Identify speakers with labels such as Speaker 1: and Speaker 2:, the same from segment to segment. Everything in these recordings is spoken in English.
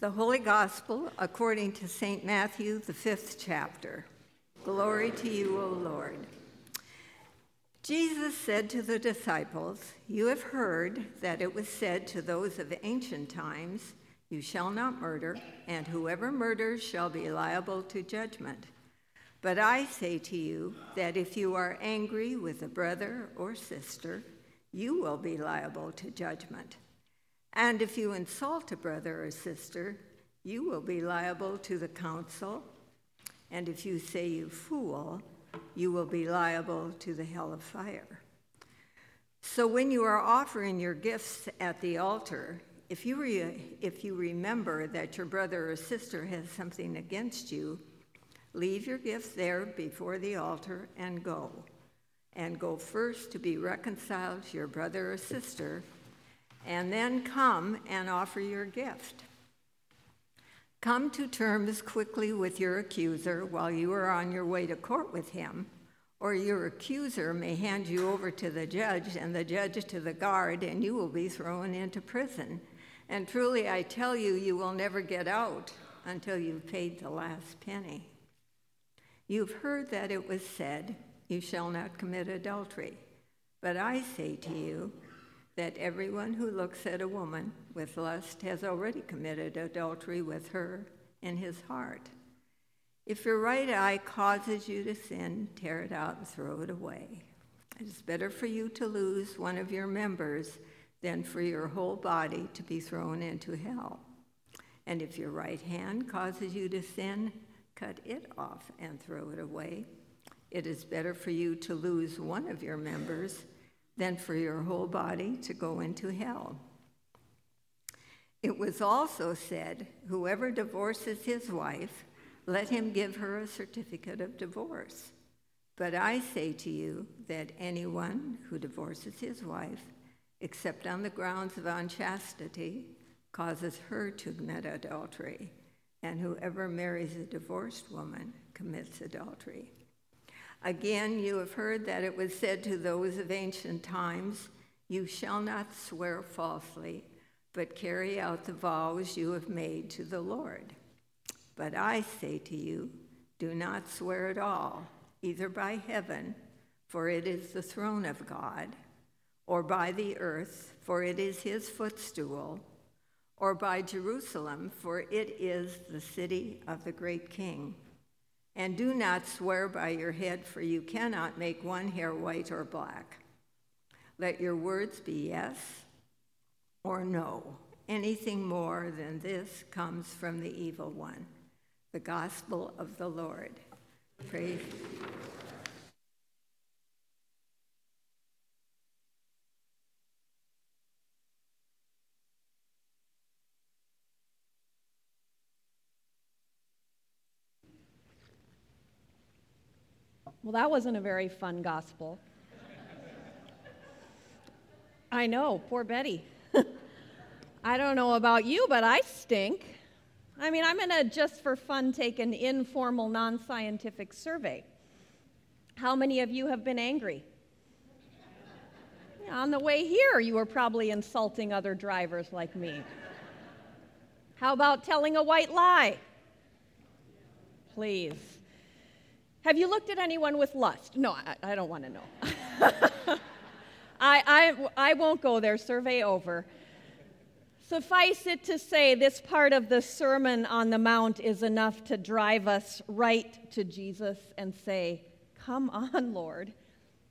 Speaker 1: The Holy Gospel according to St. Matthew, the fifth chapter. Glory to you, O Lord. Jesus said to the disciples, You have heard that it was said to those of ancient times, You shall not murder, and whoever murders shall be liable to judgment. But I say to you that if you are angry with a brother or sister, you will be liable to judgment. And if you insult a brother or sister, you will be liable to the council. And if you say, you fool, you will be liable to the hell of fire. So when you are offering your gifts at the altar, if you, re- if you remember that your brother or sister has something against you, leave your gifts there before the altar and go. And go first to be reconciled to your brother or sister and then come and offer your gift. Come to terms quickly with your accuser while you are on your way to court with him, or your accuser may hand you over to the judge and the judge to the guard, and you will be thrown into prison. And truly, I tell you, you will never get out until you've paid the last penny. You've heard that it was said, You shall not commit adultery. But I say to you, that everyone who looks at a woman with lust has already committed adultery with her in his heart. If your right eye causes you to sin, tear it out and throw it away. It is better for you to lose one of your members than for your whole body to be thrown into hell. And if your right hand causes you to sin, cut it off and throw it away. It is better for you to lose one of your members than for your whole body to go into hell. It was also said, Whoever divorces his wife, let him give her a certificate of divorce. But I say to you that anyone who divorces his wife, except on the grounds of unchastity, causes her to commit adultery, and whoever marries a divorced woman commits adultery. Again, you have heard that it was said to those of ancient times, You shall not swear falsely, but carry out the vows you have made to the Lord. But I say to you, do not swear at all, either by heaven, for it is the throne of God, or by the earth, for it is his footstool, or by Jerusalem, for it is the city of the great king. And do not swear by your head, for you cannot make one hair white or black. Let your words be yes or no. Anything more than this comes from the evil one. The gospel of the Lord. Praise.
Speaker 2: Well, that wasn't a very fun gospel. I know, poor Betty. I don't know about you, but I stink. I mean, I'm going to just for fun take an informal, non scientific survey. How many of you have been angry? On the way here, you were probably insulting other drivers like me. How about telling a white lie? Please. Have you looked at anyone with lust? No, I, I don't want to know. I, I, I won't go there, survey over. Suffice it to say, this part of the Sermon on the Mount is enough to drive us right to Jesus and say, Come on, Lord,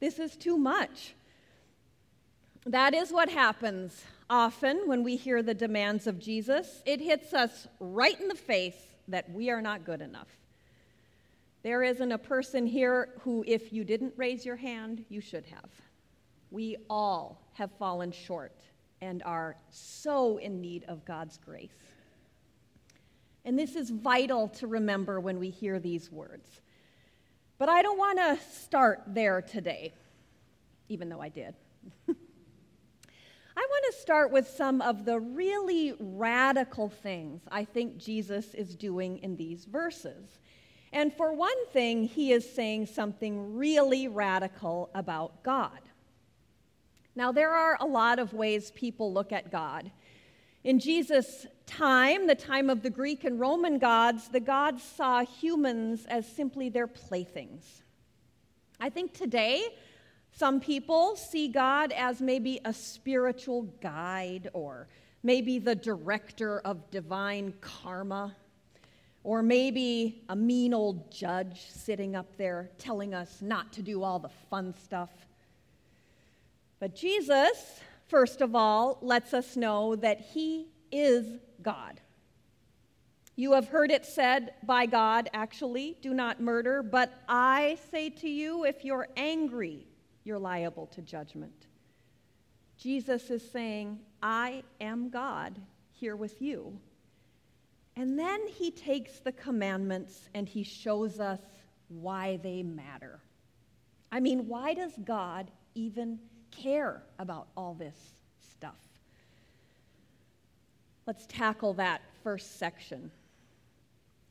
Speaker 2: this is too much. That is what happens often when we hear the demands of Jesus. It hits us right in the face that we are not good enough. There isn't a person here who, if you didn't raise your hand, you should have. We all have fallen short and are so in need of God's grace. And this is vital to remember when we hear these words. But I don't want to start there today, even though I did. I want to start with some of the really radical things I think Jesus is doing in these verses. And for one thing, he is saying something really radical about God. Now, there are a lot of ways people look at God. In Jesus' time, the time of the Greek and Roman gods, the gods saw humans as simply their playthings. I think today, some people see God as maybe a spiritual guide or maybe the director of divine karma or maybe a mean old judge sitting up there telling us not to do all the fun stuff. But Jesus, first of all, lets us know that he is God. You have heard it said by God, actually, do not murder, but I say to you, if you're angry, you're liable to judgment. Jesus is saying, I am God here with you. And then he takes the commandments and he shows us why they matter. I mean, why does God even care about all this stuff? Let's tackle that first section.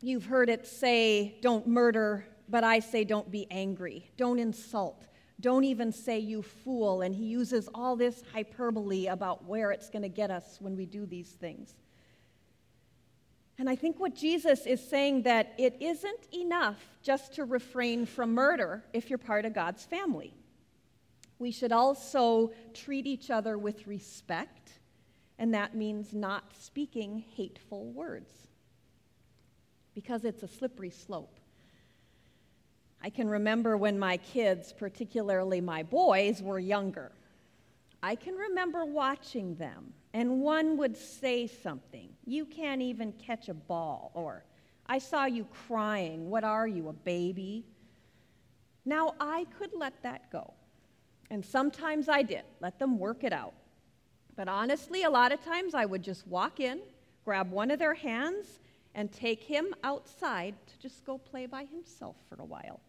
Speaker 2: You've heard it say, don't murder, but I say, don't be angry. Don't insult. Don't even say, you fool. And he uses all this hyperbole about where it's going to get us when we do these things. And I think what Jesus is saying that it isn't enough just to refrain from murder if you're part of God's family. We should also treat each other with respect, and that means not speaking hateful words because it's a slippery slope. I can remember when my kids, particularly my boys, were younger. I can remember watching them and one would say something. You can't even catch a ball, or I saw you crying. What are you, a baby? Now, I could let that go. And sometimes I did, let them work it out. But honestly, a lot of times I would just walk in, grab one of their hands, and take him outside to just go play by himself for a while.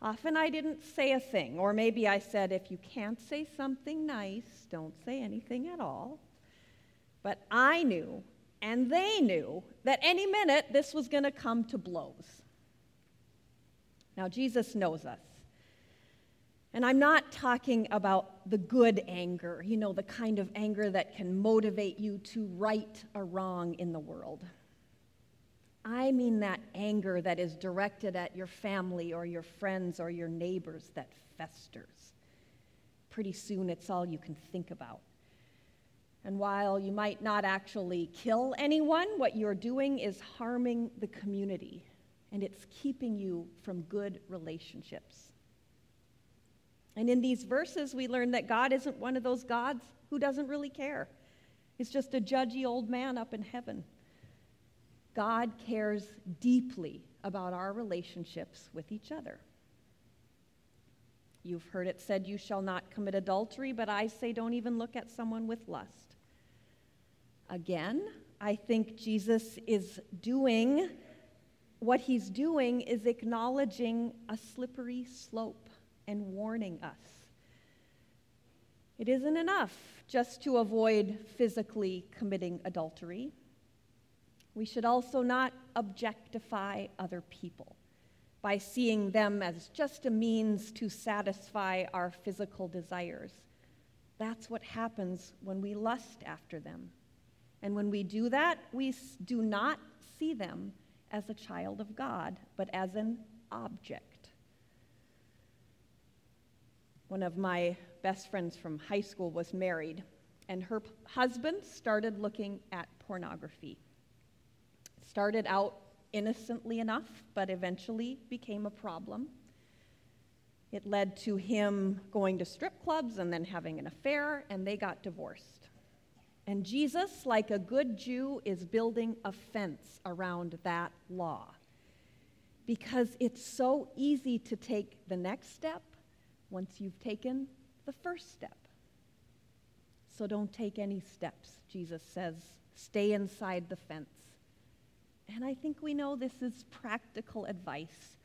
Speaker 2: Often I didn't say a thing, or maybe I said, if you can't say something nice, don't say anything at all. But I knew, and they knew, that any minute this was going to come to blows. Now, Jesus knows us. And I'm not talking about the good anger, you know, the kind of anger that can motivate you to right a wrong in the world. I mean that anger that is directed at your family or your friends or your neighbors that festers. Pretty soon it's all you can think about. And while you might not actually kill anyone, what you're doing is harming the community and it's keeping you from good relationships. And in these verses, we learn that God isn't one of those gods who doesn't really care. He's just a judgy old man up in heaven. God cares deeply about our relationships with each other. You've heard it said, You shall not commit adultery, but I say, don't even look at someone with lust. Again, I think Jesus is doing what he's doing is acknowledging a slippery slope and warning us. It isn't enough just to avoid physically committing adultery. We should also not objectify other people by seeing them as just a means to satisfy our physical desires. That's what happens when we lust after them. And when we do that, we do not see them as a child of God, but as an object. One of my best friends from high school was married, and her husband started looking at pornography started out innocently enough, but eventually became a problem. It led to him going to strip clubs and then having an affair, and they got divorced. And Jesus, like a good Jew, is building a fence around that law because it's so easy to take the next step once you've taken the first step. So don't take any steps, Jesus says. Stay inside the fence. And I think we know this is practical advice.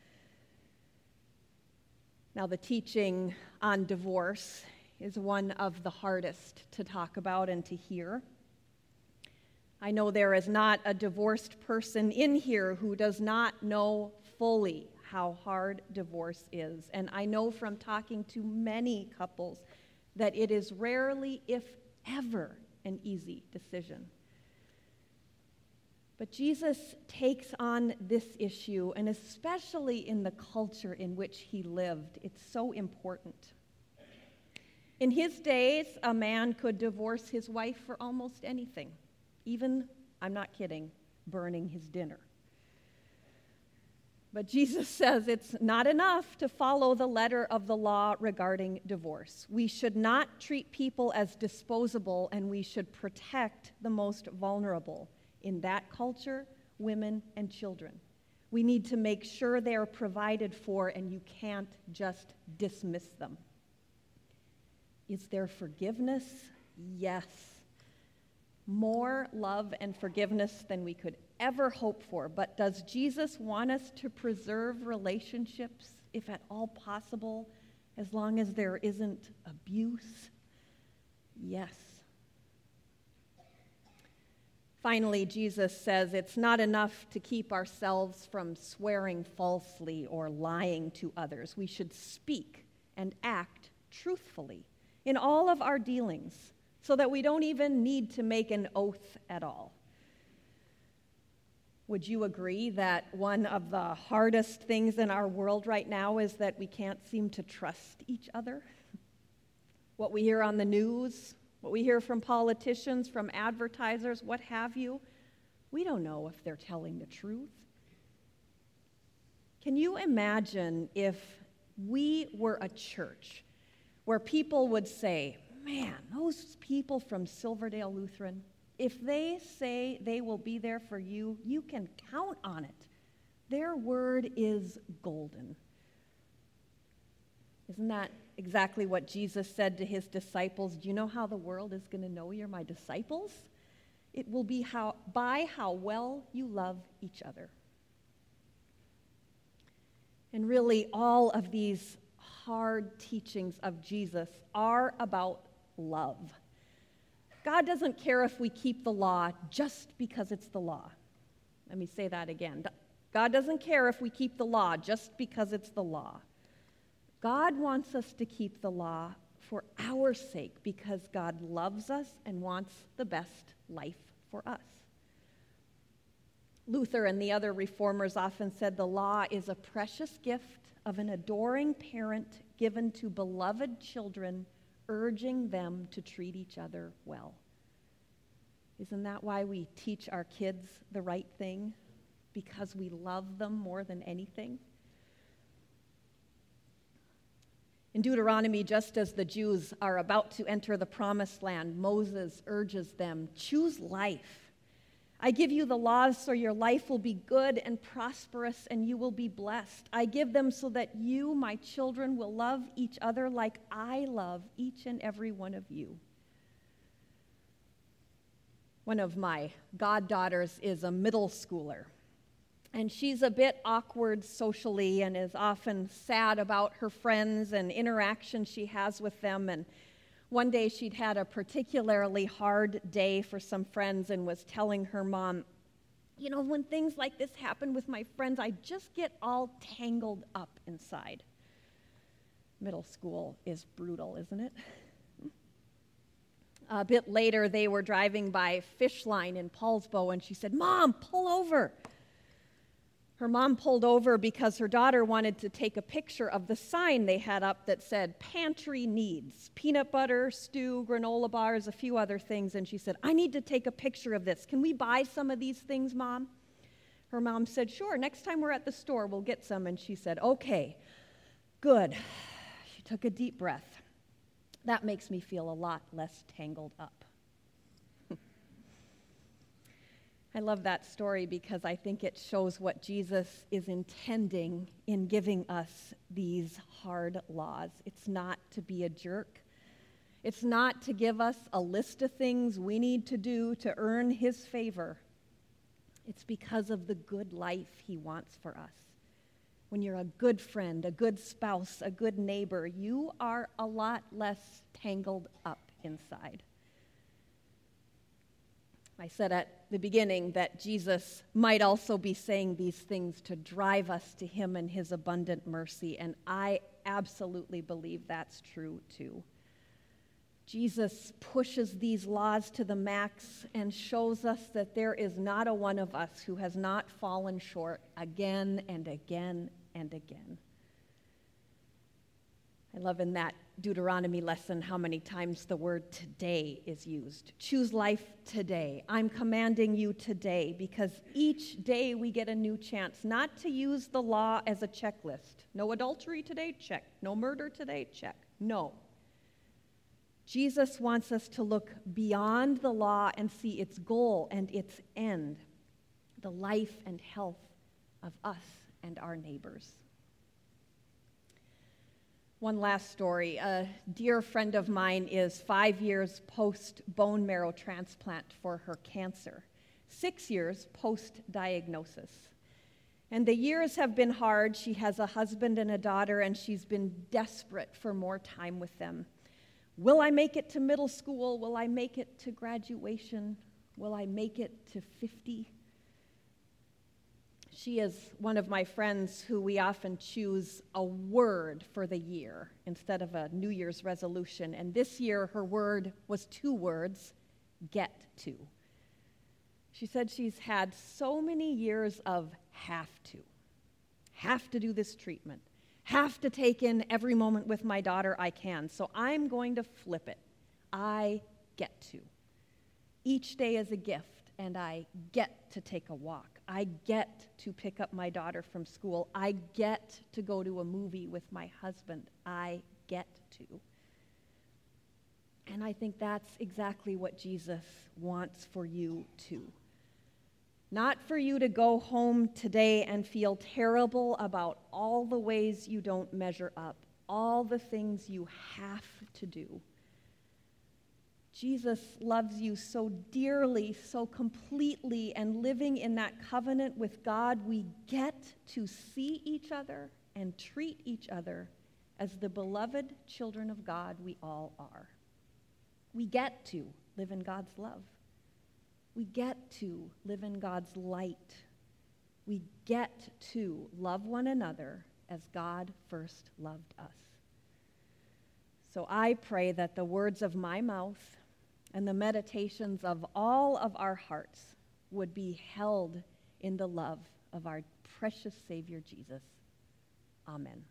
Speaker 2: Now, the teaching on divorce is one of the hardest to talk about and to hear. I know there is not a divorced person in here who does not know fully how hard divorce is. And I know from talking to many couples that it is rarely, if ever, an easy decision. But Jesus takes on this issue, and especially in the culture in which he lived, it's so important. In his days, a man could divorce his wife for almost anything, even, I'm not kidding, burning his dinner. But Jesus says it's not enough to follow the letter of the law regarding divorce. We should not treat people as disposable, and we should protect the most vulnerable in that culture, women and children. We need to make sure they are provided for, and you can't just dismiss them. Is there forgiveness? Yes. More love and forgiveness than we could ever hope for. But does Jesus want us to preserve relationships, if at all possible, as long as there isn't abuse? Yes. Finally, Jesus says it's not enough to keep ourselves from swearing falsely or lying to others. We should speak and act truthfully in all of our dealings so that we don't even need to make an oath at all. Would you agree that one of the hardest things in our world right now is that we can't seem to trust each other? What we hear on the news, what we hear from politicians, from advertisers, what have you, we don't know if they're telling the truth. Can you imagine if we were a church where people would say, Man, those people from Silverdale Lutheran, if they say they will be there for you, you can count on it. Their word is golden. Isn't that exactly what Jesus said to his disciples. Do you know how the world is going to know you're my disciples? It will be how, by how well you love each other. And really, all of these hard teachings of Jesus are about love. God doesn't care if we keep the law just because it's the law. Let me say that again. God doesn't care if we keep the law just because it's the law. God wants us to keep the law for our sake because God loves us and wants the best life for us. Luther and the other reformers often said the law is a precious gift of an adoring parent given to beloved children, urging them to treat each other well. Isn't that why we teach our kids the right thing? Because we love them more than anything? In Deuteronomy, just as the Jews are about to enter the promised land, Moses urges them choose life. I give you the laws so your life will be good and prosperous and you will be blessed. I give them so that you, my children, will love each other like I love each and every one of you. One of my goddaughters is a middle schooler and she's a bit awkward socially and is often sad about her friends and interactions she has with them. And one day she'd had a particularly hard day for some friends and was telling her mom, You know, when things like this happen with my friends, I just get all tangled up inside. Middle school is brutal, isn't it? A bit later, they were driving by Fishline in Poulsbo, and she said, Mom, pull over. Her mom pulled over because her daughter wanted to take a picture of the sign they had up that said pantry needs peanut butter, stew, granola bars, a few other things. And she said, I need to take a picture of this. Can we buy some of these things, mom? Her mom said, Sure, next time we're at the store, we'll get some. And she said, Okay, good. She took a deep breath. That makes me feel a lot less tangled up. I love that story because I think it shows what Jesus is intending in giving us these hard laws. It's not to be a jerk. It's not to give us a list of things we need to do to earn his favor. It's because of the good life he wants for us. When you're a good friend, a good spouse, a good neighbor, you are a lot less tangled up inside. I said at the beginning that Jesus might also be saying these things to drive us to Him and His abundant mercy, and I absolutely believe that's true too. Jesus pushes these laws to the max and shows us that there is not a one of us who has not fallen short again and again and again. I love in that Deuteronomy lesson how many times the word today is used. Choose life today. I'm commanding you today because each day we get a new chance not to use the law as a checklist. No adultery today? Check. No murder today? Check. No. Jesus wants us to look beyond the law and see its goal and its end the life and health of us and our neighbors. One last story. A dear friend of mine is five years post bone marrow transplant for her cancer, six years post diagnosis. And the years have been hard. She has a husband and a daughter, and she's been desperate for more time with them. Will I make it to middle school? Will I make it to graduation? Will I make it to 50? She is one of my friends who we often choose a word for the year instead of a New Year's resolution. And this year, her word was two words get to. She said she's had so many years of have to, have to do this treatment, have to take in every moment with my daughter I can. So I'm going to flip it. I get to. Each day is a gift, and I get to take a walk. I get to pick up my daughter from school. I get to go to a movie with my husband. I get to. And I think that's exactly what Jesus wants for you too. Not for you to go home today and feel terrible about all the ways you don't measure up, all the things you have to do Jesus loves you so dearly, so completely, and living in that covenant with God, we get to see each other and treat each other as the beloved children of God we all are. We get to live in God's love. We get to live in God's light. We get to love one another as God first loved us. So I pray that the words of my mouth and the meditations of all of our hearts would be held in the love of our precious Savior Jesus. Amen.